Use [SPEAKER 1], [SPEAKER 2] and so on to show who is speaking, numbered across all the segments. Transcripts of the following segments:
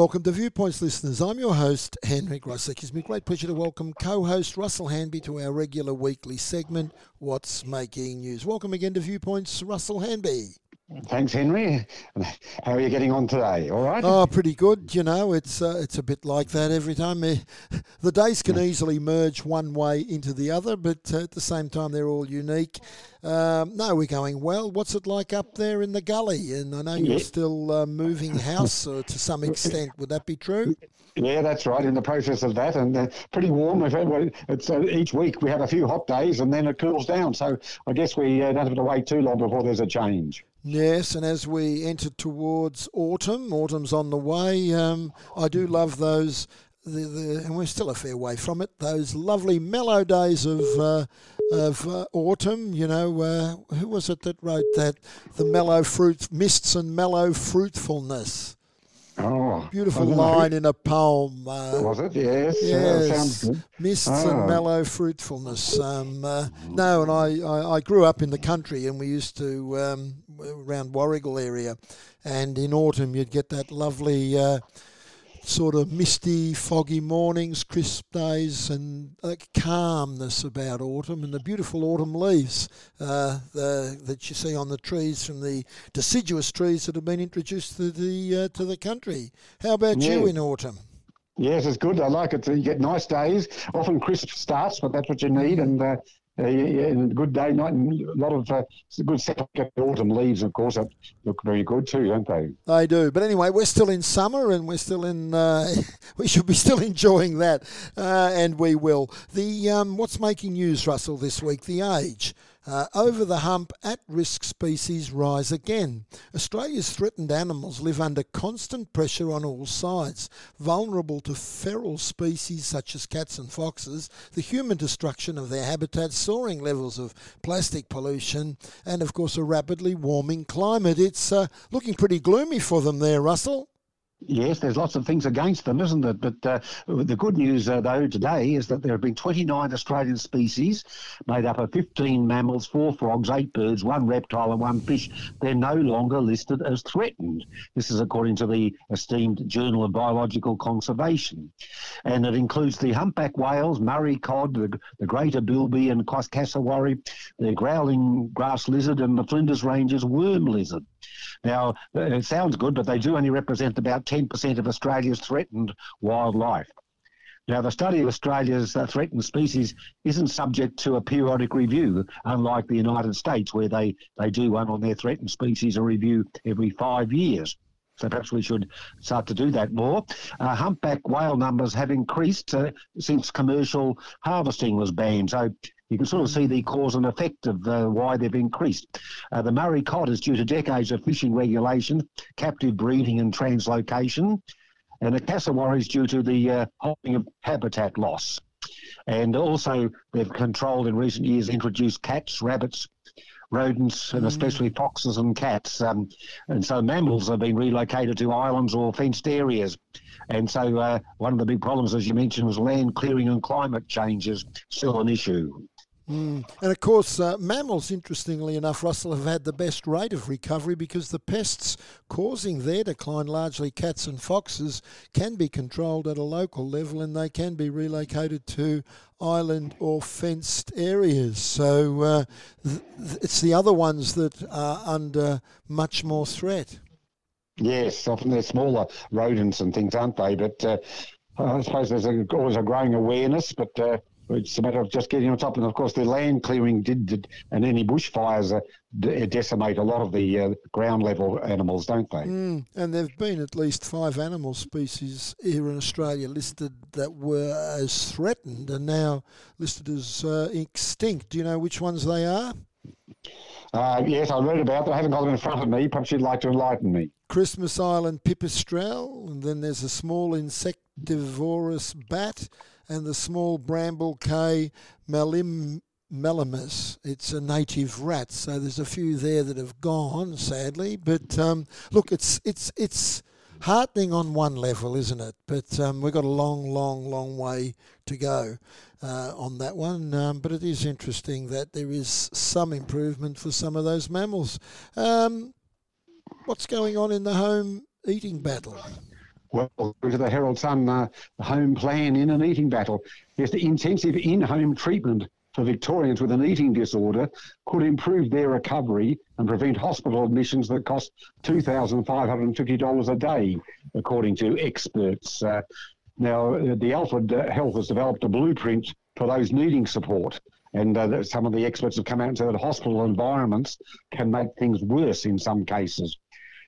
[SPEAKER 1] Welcome to Viewpoints, listeners. I'm your host, Henry Grossick. It's my great pleasure to welcome co host Russell Hanby to our regular weekly segment, What's Making News. Welcome again to Viewpoints, Russell Hanby.
[SPEAKER 2] Thanks, Henry. How are you getting on today? All right?
[SPEAKER 1] Oh, pretty good. You know, it's uh, it's a bit like that every time. The days can easily merge one way into the other, but uh, at the same time, they're all unique. Um, no, we're going well. What's it like up there in the gully? And I know you're yeah. still uh, moving house uh, to some extent. Would that be true?
[SPEAKER 2] Yeah, that's right. In the process of that, and uh, pretty warm. It's uh, each week we have a few hot days, and then it cools down. So I guess we uh, don't have to wait too long before there's a change.
[SPEAKER 1] Yes, and as we enter towards autumn, autumn's on the way. Um, I do love those, the, the, and we're still a fair way from it. Those lovely mellow days of uh, of uh, autumn. You know, uh, who was it that wrote that? The mellow fruit mists and mellow fruitfulness.
[SPEAKER 2] Oh,
[SPEAKER 1] beautiful line in a poem.
[SPEAKER 2] Uh, was it? Yes.
[SPEAKER 1] Yes. Uh, good. Mists oh. and mellow fruitfulness. Um, uh, no, and I, I, I, grew up in the country, and we used to um, around Warragul area, and in autumn you'd get that lovely uh, sort of misty, foggy mornings, crisp days, and a calmness about autumn and the beautiful autumn leaves uh, the, that you see on the trees from the deciduous trees that have been introduced to the uh, to the country. How about yeah. you in autumn?
[SPEAKER 2] Yes, it's good. I like it. You get nice days, often crisp starts, but that's what you need, and uh, and a good day, night, and a lot of uh, good autumn leaves, of course, look very good too, don't they?
[SPEAKER 1] They do. But anyway, we're still in summer, and we're still in. Uh, we should be still enjoying that, uh, and we will. The um, what's making news, Russell, this week? The age. Uh, over the hump, at risk species rise again. Australia's threatened animals live under constant pressure on all sides, vulnerable to feral species such as cats and foxes, the human destruction of their habitats, soaring levels of plastic pollution, and of course a rapidly warming climate. It's uh, looking pretty gloomy for them there, Russell.
[SPEAKER 2] Yes, there's lots of things against them, isn't it? But uh, the good news, uh, though, today is that there have been 29 Australian species made up of 15 mammals, four frogs, eight birds, one reptile, and one fish. They're no longer listed as threatened. This is according to the esteemed Journal of Biological Conservation. And it includes the humpback whales, Murray cod, the, the greater bilby and cassowary, the growling grass lizard, and the Flinders Ranges worm lizard. Now, it sounds good, but they do only represent about 10% of Australia's threatened wildlife. Now, the study of Australia's uh, threatened species isn't subject to a periodic review, unlike the United States, where they, they do one on their threatened species, a review every five years. So perhaps we should start to do that more. Uh, humpback whale numbers have increased uh, since commercial harvesting was banned. So you can sort of see the cause and effect of uh, why they've increased. Uh, the Murray cod is due to decades of fishing regulation, captive breeding and translocation, and the cassowary is due to the uh, halting of habitat loss. And also, they've controlled in recent years, introduced cats, rabbits, rodents, and mm. especially foxes and cats. Um, and so mammals have been relocated to islands or fenced areas. And so uh, one of the big problems, as you mentioned, was land clearing and climate change is still an issue.
[SPEAKER 1] Mm. And of course, uh, mammals, interestingly enough, Russell, have had the best rate of recovery because the pests causing their decline, largely cats and foxes, can be controlled at a local level and they can be relocated to island or fenced areas. So uh, th- it's the other ones that are under much more threat.
[SPEAKER 2] Yes, often they're smaller rodents and things, aren't they? But uh, I suppose there's a, always a growing awareness, but uh, it's a matter of just getting on top. And of course, the land clearing did, did and any bushfires uh, d- decimate a lot of the uh, ground level animals, don't they?
[SPEAKER 1] Mm, and there have been at least five animal species here in Australia listed that were as threatened and now listed as uh, extinct. Do you know which ones they are?
[SPEAKER 2] Uh, yes, I read about them. I haven't got them in front of me. Perhaps you'd like to enlighten me.
[SPEAKER 1] Christmas Island pipistrelle, and then there's a small insectivorous bat, and the small Bramble Cay malim melomys. It's a native rat, so there's a few there that have gone, sadly. But um, look, it's it's it's heartening on one level, isn't it? But um, we've got a long, long, long way to go uh, on that one. Um, but it is interesting that there is some improvement for some of those mammals. Um, what's going on in the home eating battle?
[SPEAKER 2] Well, to the Herald Sun, uh, home plan in an eating battle. Yes, the intensive in-home treatment for Victorians with an eating disorder could improve their recovery and prevent hospital admissions that cost $2,550 a day, according to experts. Uh, now, uh, the Alfred Health has developed a blueprint for those needing support. And uh, some of the experts have come out and said that hospital environments can make things worse in some cases.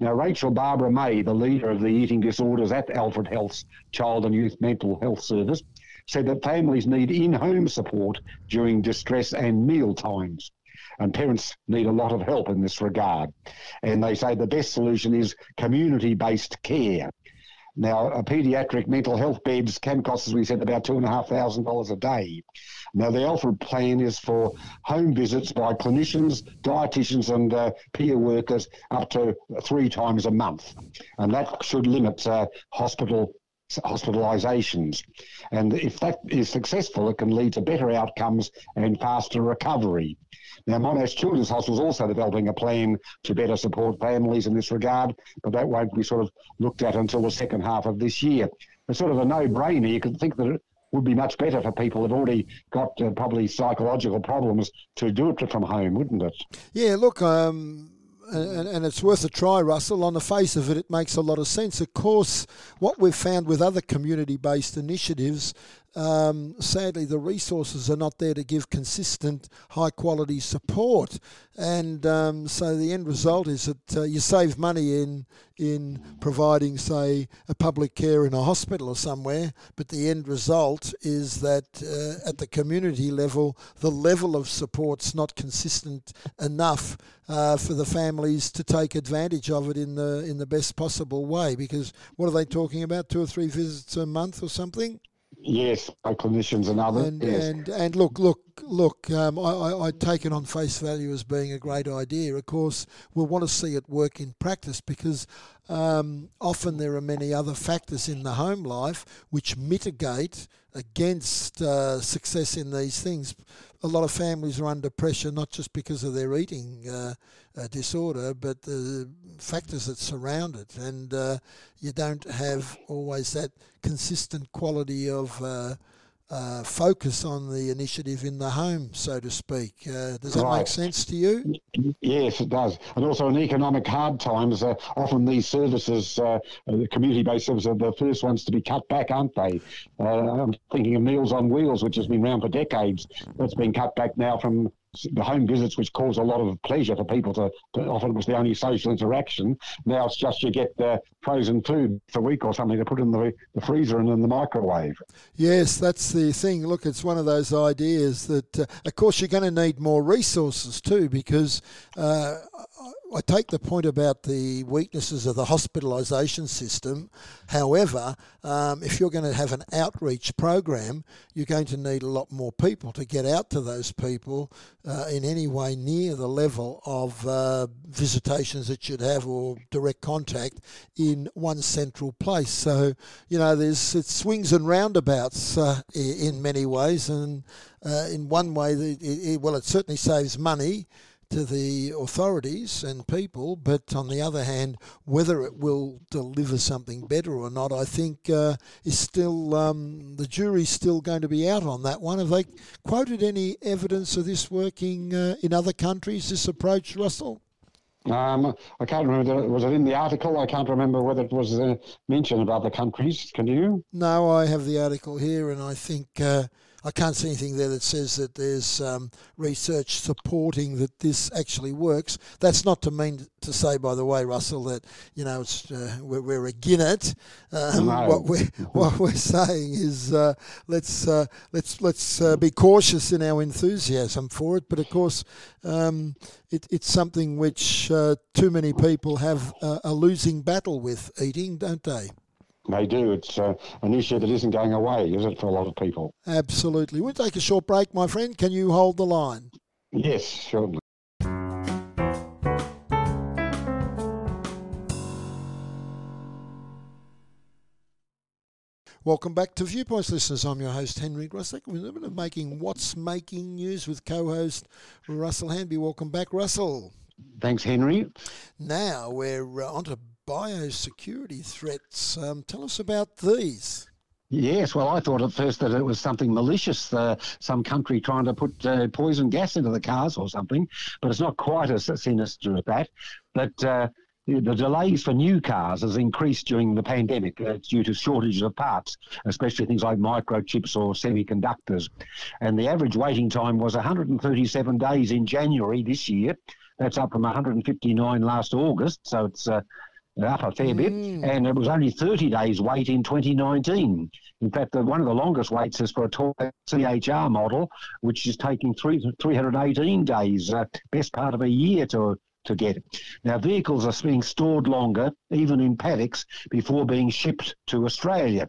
[SPEAKER 2] Now, Rachel Barbara May, the leader of the eating disorders at Alfred Health's Child and Youth Mental Health Service, said that families need in home support during distress and meal times. And parents need a lot of help in this regard. And they say the best solution is community based care. Now, a paediatric mental health beds can cost, as we said, about $2,500 a day. Now, the Alfred plan is for home visits by clinicians, dietitians, and uh, peer workers up to three times a month. And that should limit uh, hospital hospitalisations. And if that is successful, it can lead to better outcomes and faster recovery. Now, Monash Children's Hospital is also developing a plan to better support families in this regard, but that won't be sort of looked at until the second half of this year. It's sort of a no-brainer. You could think that it would be much better for people who've already got uh, probably psychological problems to do it from home, wouldn't it?
[SPEAKER 1] Yeah, look, um, and, and, it's worth a try, Russell. On the face of it, it makes a lot of sense. Of course, what we've found with other community based initiatives um, sadly, the resources are not there to give consistent, high quality support, and um, so the end result is that uh, you save money in in providing, say, a public care in a hospital or somewhere, but the end result is that uh, at the community level, the level of support's not consistent enough uh, for the families to take advantage of it in the in the best possible way. Because what are they talking about? Two or three visits a month or something?
[SPEAKER 2] Yes, by clinicians and others.
[SPEAKER 1] And
[SPEAKER 2] yes.
[SPEAKER 1] and, and look, look, look. Um, I, I, I take it on face value as being a great idea. Of course, we'll want to see it work in practice because um, often there are many other factors in the home life which mitigate against uh, success in these things. A lot of families are under pressure not just because of their eating uh, uh, disorder, but the factors that surround it, and uh, you don't have always that consistent quality of. Uh, focus on the initiative in the home, so to speak. Uh, does that right. make sense to you?
[SPEAKER 2] Yes, it does. And also in economic hard times, uh, often these services, uh, the community-based services, are the first ones to be cut back, aren't they? Uh, I'm thinking of Meals on Wheels, which has been around for decades. That's been cut back now from the home visits, which cause a lot of pleasure for people to, to often it was the only social interaction. Now it's just you get the frozen food for a week or something to put in the, the freezer and in the microwave.
[SPEAKER 1] Yes, that's the thing. Look, it's one of those ideas that, uh, of course, you're going to need more resources too, because uh, I take the point about the weaknesses of the hospitalisation system. However, um, if you're going to have an outreach program, you're going to need a lot more people to get out to those people uh, in any way near the level of uh, visitations that you'd have or direct contact in one central place. So, you know, there's it swings and roundabouts uh, in many ways, and uh, in one way, it, it, well, it certainly saves money to the authorities and people, but on the other hand, whether it will deliver something better or not, I think uh, is still um, the jury's still going to be out on that one. Have they quoted any evidence of this working uh, in other countries? This approach, Russell?
[SPEAKER 2] Um, I can't remember. Was it in the article? I can't remember whether it was uh, mentioned about the countries. Can you?
[SPEAKER 1] No, I have the article here, and I think uh, I can't see anything there that says that there's um, research supporting that this actually works. That's not to mean to say, by the way, Russell, that you know it's, uh, we're, we're it. Um, no. What we're what we're saying is uh, let's uh, let's let's uh, be cautious in our enthusiasm for it. But of course, um, it, it's something which uh, too many people have a losing battle with eating, don't they?
[SPEAKER 2] They do. It's uh, an issue that isn't going away, is it, for a lot of people?
[SPEAKER 1] Absolutely. We'll take a short break, my friend. Can you hold the line?
[SPEAKER 2] Yes, certainly.
[SPEAKER 1] Welcome back to Viewpoints, listeners. I'm your host, Henry Grosek. We're making What's Making News with co host Russell Hanby. Welcome back, Russell.
[SPEAKER 2] Thanks, Henry.
[SPEAKER 1] Now we're uh, on to biosecurity threats. Um, tell us about these.
[SPEAKER 2] Yes, well, I thought at first that it was something malicious, uh, some country trying to put uh, poison gas into the cars or something, but it's not quite as sinister as that. But uh, the delays for new cars has increased during the pandemic uh, due to shortages of parts, especially things like microchips or semiconductors. And the average waiting time was 137 days in January this year. That's up from 159 last August, so it's uh, up a fair mm. bit. And it was only 30 days wait in 2019. In fact, the, one of the longest waits is for a CHR model, which is taking three, 318 days, uh, best part of a year to to get. Now, vehicles are being stored longer, even in paddocks, before being shipped to Australia.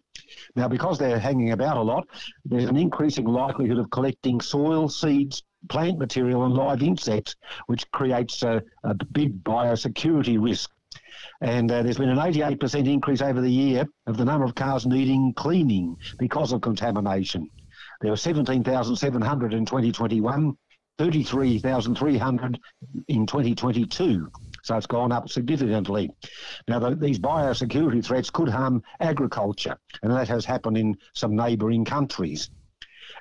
[SPEAKER 2] Now, because they're hanging about a lot, there's an increasing likelihood of collecting soil, seeds, plant material, and live insects, which creates a, a big biosecurity risk. And uh, there's been an 88% increase over the year of the number of cars needing cleaning because of contamination. There were 17,700 in 2021 33,300 in 2022. So it's gone up significantly. Now, the, these biosecurity threats could harm agriculture, and that has happened in some neighbouring countries.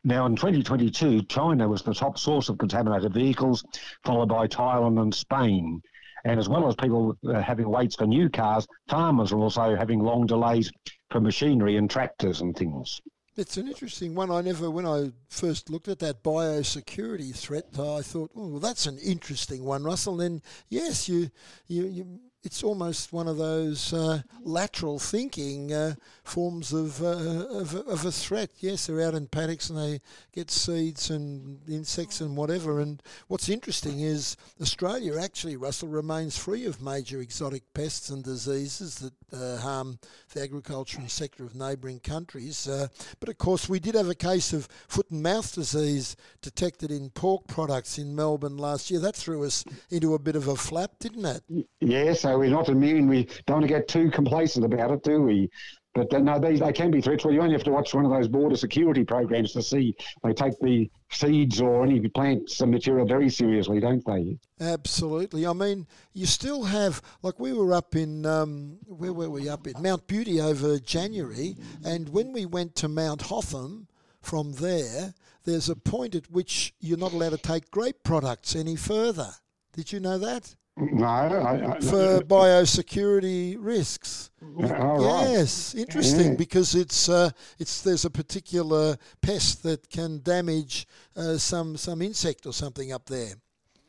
[SPEAKER 2] Now, in 2022, China was the top source of contaminated vehicles, followed by Thailand and Spain. And as well as people uh, having waits for new cars, farmers are also having long delays for machinery and tractors and things.
[SPEAKER 1] It's an interesting one. I never, when I first looked at that biosecurity threat, I thought, oh, well, that's an interesting one, Russell. And yes, you, you, you it's almost one of those uh, lateral thinking uh, forms of, uh, of, of, a threat. Yes, they're out in paddocks and they get seeds and insects and whatever. And what's interesting is Australia actually, Russell, remains free of major exotic pests and diseases that uh, harm the agriculture and sector of neighbouring countries. Uh, but of course, we did have a case of foot and mouth disease detected in pork products in Melbourne last year. That threw us into a bit of a flap, didn't it?
[SPEAKER 2] Yes, So we're not immune. We don't want to get too complacent about it, do we? But uh, no, they, they can be threats. Well, you only have to watch one of those border security programs to see they take the seeds or any plants and material very seriously, don't they?
[SPEAKER 1] Absolutely. I mean, you still have, like, we were up in, um, where were we up in? Mount Beauty over January. And when we went to Mount Hotham from there, there's a point at which you're not allowed to take grape products any further. Did you know that?
[SPEAKER 2] No, I,
[SPEAKER 1] I, for biosecurity risks. yes,
[SPEAKER 2] right.
[SPEAKER 1] interesting yeah. because it's uh, it's there's a particular pest that can damage uh, some some insect or something up there.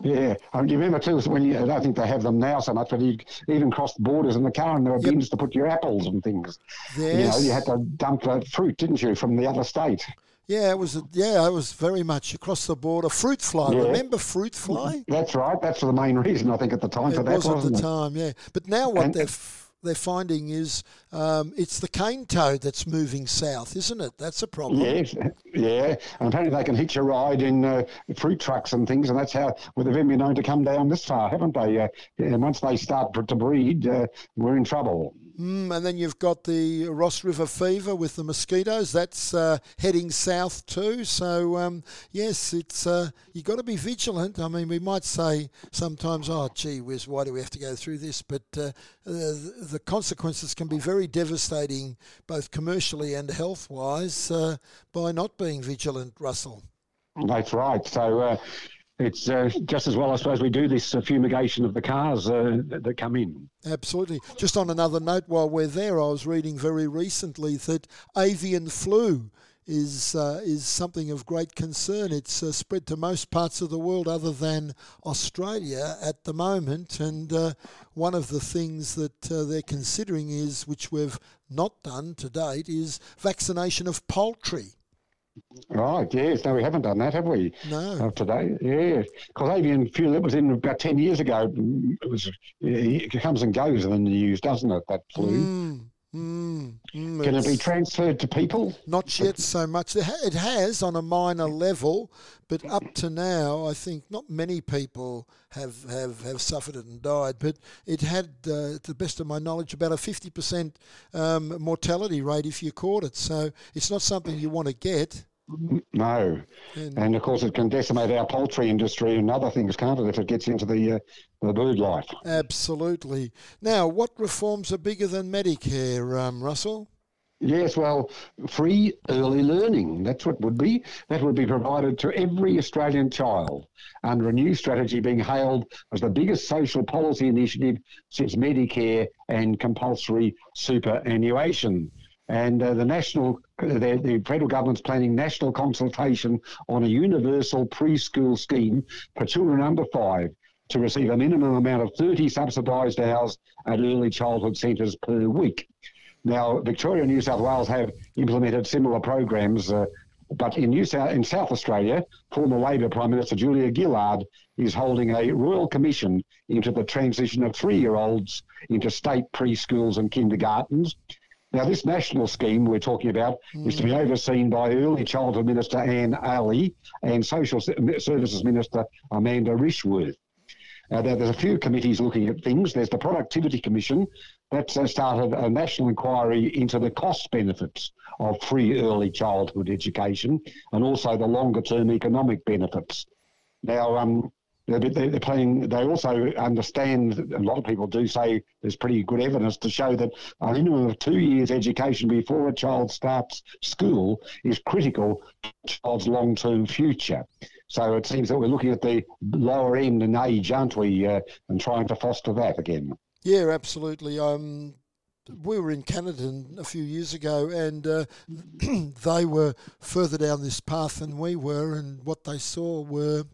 [SPEAKER 2] Yeah, I mean, you remember too when you, I don't think they have them now so much, but you even crossed borders in the car and there were yep. bins to put your apples and things. Yes. You know, you had to dump the fruit, didn't you, from the other state?
[SPEAKER 1] Yeah, it was. A, yeah, it was very much across the border. Fruit fly. Yeah. Remember fruit fly?
[SPEAKER 2] That's right. That's the main reason I think at the time it for that.
[SPEAKER 1] Was at the it? time, yeah. But now what they're f- they're finding is um, it's the cane toad that's moving south, isn't it? That's a problem.
[SPEAKER 2] Yes, yeah. And apparently they can hitch a ride in uh, fruit trucks and things, and that's how well, they've been known to come down this far, haven't they? Uh, and once they start to breed, uh, we're in trouble.
[SPEAKER 1] Mm, and then you've got the Ross River fever with the mosquitoes. That's uh, heading south too. So um, yes, it's uh, you've got to be vigilant. I mean, we might say sometimes, "Oh, gee whiz, why do we have to go through this?" But uh, the, the consequences can be very devastating, both commercially and health-wise, uh, by not being vigilant. Russell.
[SPEAKER 2] That's right. So uh, it's uh, just as well, I suppose, we do this uh, fumigation of the cars uh, that come in.
[SPEAKER 1] Absolutely. Just on another note, while we're there, I was reading very recently that avian flu is uh, is something of great concern. It's uh, spread to most parts of the world other than Australia at the moment, and uh, one of the things that they're considering is, which we've not done to date, is vaccination of poultry.
[SPEAKER 2] Right, yes. No, we haven't done that, have we?
[SPEAKER 1] No.
[SPEAKER 2] Uh, today, yeah. Because avian flu, that was in about 10 years ago. It was it comes and goes in the news, doesn't it, that flu?
[SPEAKER 1] Mm. Mm,
[SPEAKER 2] mm, Can it be transferred to people?
[SPEAKER 1] Not yet so much. It has on a minor level, but up to now, I think not many people have, have, have suffered it and died. But it had, uh, to the best of my knowledge, about a 50% um, mortality rate if you caught it. So it's not something you want to get.
[SPEAKER 2] No, and, and, of course it can decimate our poultry industry and other things, can't it? If it gets into the uh, the bird life.
[SPEAKER 1] Absolutely. Now, what reforms are bigger than Medicare, um, Russell?
[SPEAKER 2] Yes, well, free early learning. That's what would be. That would be provided to every Australian child under a new strategy being hailed as the biggest social policy initiative since Medicare and compulsory superannuation. And uh, the national, the, the federal government's planning national consultation on a universal preschool scheme for children under five to receive a minimum amount of 30 subsidised hours at early childhood centres per week. Now, Victoria and New South Wales have implemented similar programs, uh, but in New South in South Australia, former Labor Prime Minister Julia Gillard is holding a royal commission into the transition of three-year-olds into state preschools and kindergartens. Now, this national scheme we're talking about mm. is to be hmm. overseen by Early Childhood Minister Anne Aly and Social Services Minister Amanda Rishworth. Uh, there's a few committees looking at things. There's the Productivity Commission that's uh, started a national inquiry into the cost benefits of free early childhood education and also the longer term economic benefits. Now, um, they're, playing, they also understand, a lot of people do say there's pretty good evidence to show that a minimum of two years education before a child starts school is critical to a child's long term future. So it seems that we're looking at the lower end in age, aren't we, uh, and trying to foster that again.
[SPEAKER 1] Yeah, absolutely. Um, we were in Canada a few years ago, and uh, they were further down this path than we were, and what they saw were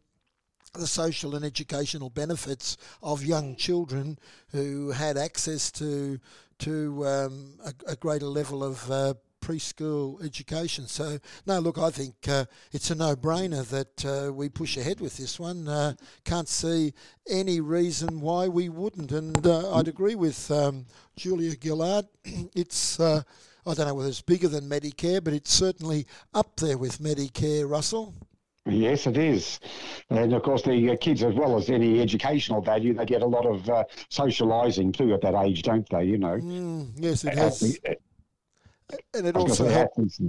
[SPEAKER 1] the social and educational benefits of young children who had access to to um, a, a, greater level of uh, preschool education. So, no, look, I think uh, it's a no brainer that uh, we push ahead with this one. Uh, can't see any reason why we wouldn't. And uh, I'd agree with um, Julia Gillard. it's. Uh, I don't know whether it's bigger than Medicare, but it's certainly up there with Medicare, Russell.
[SPEAKER 2] Yes, it is. And of course, the uh, kids, as well as any educational value, they get a lot of uh, socialising too at that age, don't they? You know.
[SPEAKER 1] Mm, yes, it has. The, and it also happens.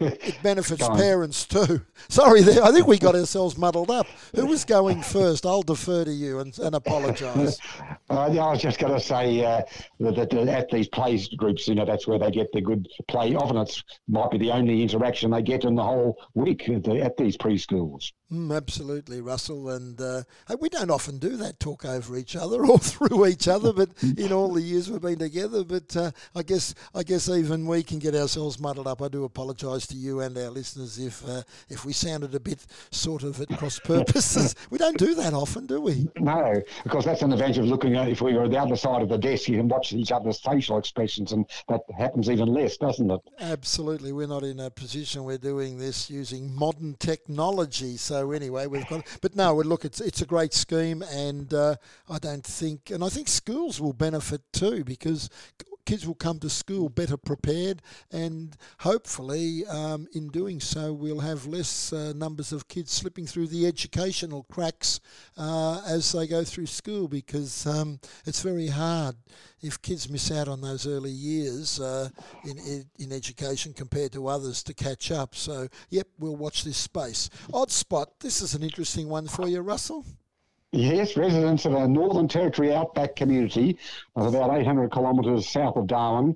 [SPEAKER 1] it benefits parents too. Sorry, there. I think we got ourselves muddled up. Who was going first? I'll defer to you and, and apologise.
[SPEAKER 2] Uh, yeah, I was just going to say uh, that, that, at these play groups, you know, that's where they get the good play. Often it might be the only interaction they get in the whole week at, the, at these preschools.
[SPEAKER 1] Mm, absolutely, Russell. And uh, we don't often do that, talk over each other or through each other. But in all the years we've been together, but uh, I guess I guess even we can get ourselves muddled up. I do apologise to you and our listeners if uh, if we sounded a bit sort of at cross purposes. we don't do that often, do we?
[SPEAKER 2] No, because that's an advantage of looking at. If we were on the other side of the desk, you can watch each other's facial expressions, and that happens even less, doesn't it?
[SPEAKER 1] Absolutely, we're not in a position. We're doing this using modern technology, so anyway, we've got. But no, look, it's it's a great scheme, and uh, I don't think, and I think schools will benefit too because kids will come to school better prepared, and hopefully, um, in doing so, we'll have less uh, numbers of kids slipping through the educational cracks uh, as they go through school because um, it's very hard if kids miss out on those early years uh, in, in education compared to others to catch up. So, yep, we'll watch this space. Odd spot. This is an interesting one for you, Russell.
[SPEAKER 2] Yes, residents of a Northern Territory outback community of about 800 kilometres south of Darwin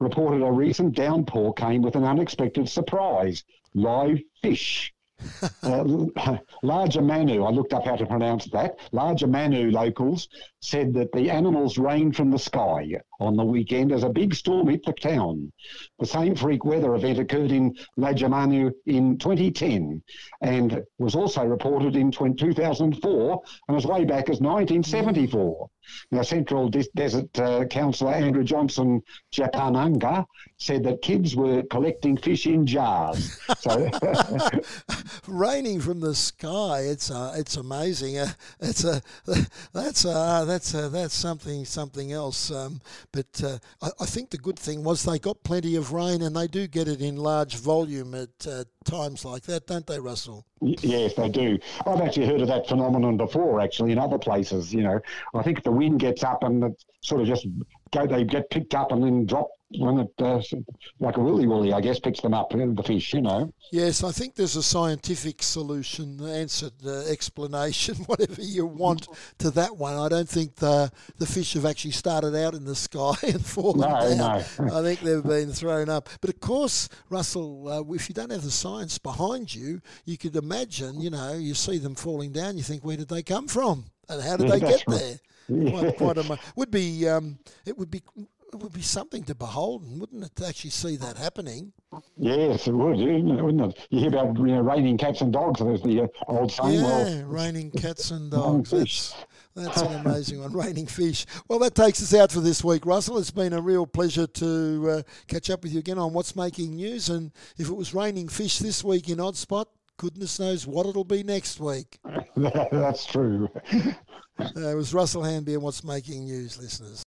[SPEAKER 2] reported a recent downpour came with an unexpected surprise live fish uh, Lajamanu, I looked up how to pronounce that. Lajamanu locals said that the animals rained from the sky on the weekend as a big storm hit the town. The same freak weather event occurred in Lajamanu in 2010 and was also reported in 2004 and as way back as 1974. Now, Central Desert uh, Councillor Andrew Johnson Japanangka said that kids were collecting fish in jars. So,
[SPEAKER 1] raining from the sky, it's uh, it's amazing. Uh, it's a that's uh, that's uh, that's something something else. Um, but uh, I, I, think the good thing was they got plenty of rain, and they do get it in large volume at uh, times like that, don't they, Russell?
[SPEAKER 2] Yes, they do. I've actually heard of that phenomenon before, actually, in other places. You know, I think the wind gets up and it sort of just go, they get picked up and then drop when it uh, like a willy woolly, I guess, picks them up the fish. You know.
[SPEAKER 1] Yes, I think there's a scientific solution, answer, uh, explanation, whatever you want to that one. I don't think the the fish have actually started out in the sky and fallen
[SPEAKER 2] no,
[SPEAKER 1] down.
[SPEAKER 2] No.
[SPEAKER 1] I think they've been thrown up. But of course, Russell, uh, if you don't have the science behind you, you could imagine. You know, you see them falling down, you think, where did they come from, and how did
[SPEAKER 2] Yeah,
[SPEAKER 1] they get
[SPEAKER 2] that's
[SPEAKER 1] there?
[SPEAKER 2] right.
[SPEAKER 1] Quite, quite a, would be um, it would be it would be something to behold, wouldn't it, to actually see that happening?
[SPEAKER 2] Yes, it would, wouldn't it? You hear about you know, raining cats and dogs. There's the uh, old saying.
[SPEAKER 1] Yeah,
[SPEAKER 2] Well,
[SPEAKER 1] raining cats and dogs. That's, that's an amazing one. Raining fish. Well, that takes us out for this week, Russell. It's been a real pleasure to uh, catch up with you again on what's making news. And if it was raining fish this week in Oddspot, goodness knows what it'll be next week.
[SPEAKER 2] that's true.
[SPEAKER 1] Uh, it was Russell Hanby and what's making news, listeners.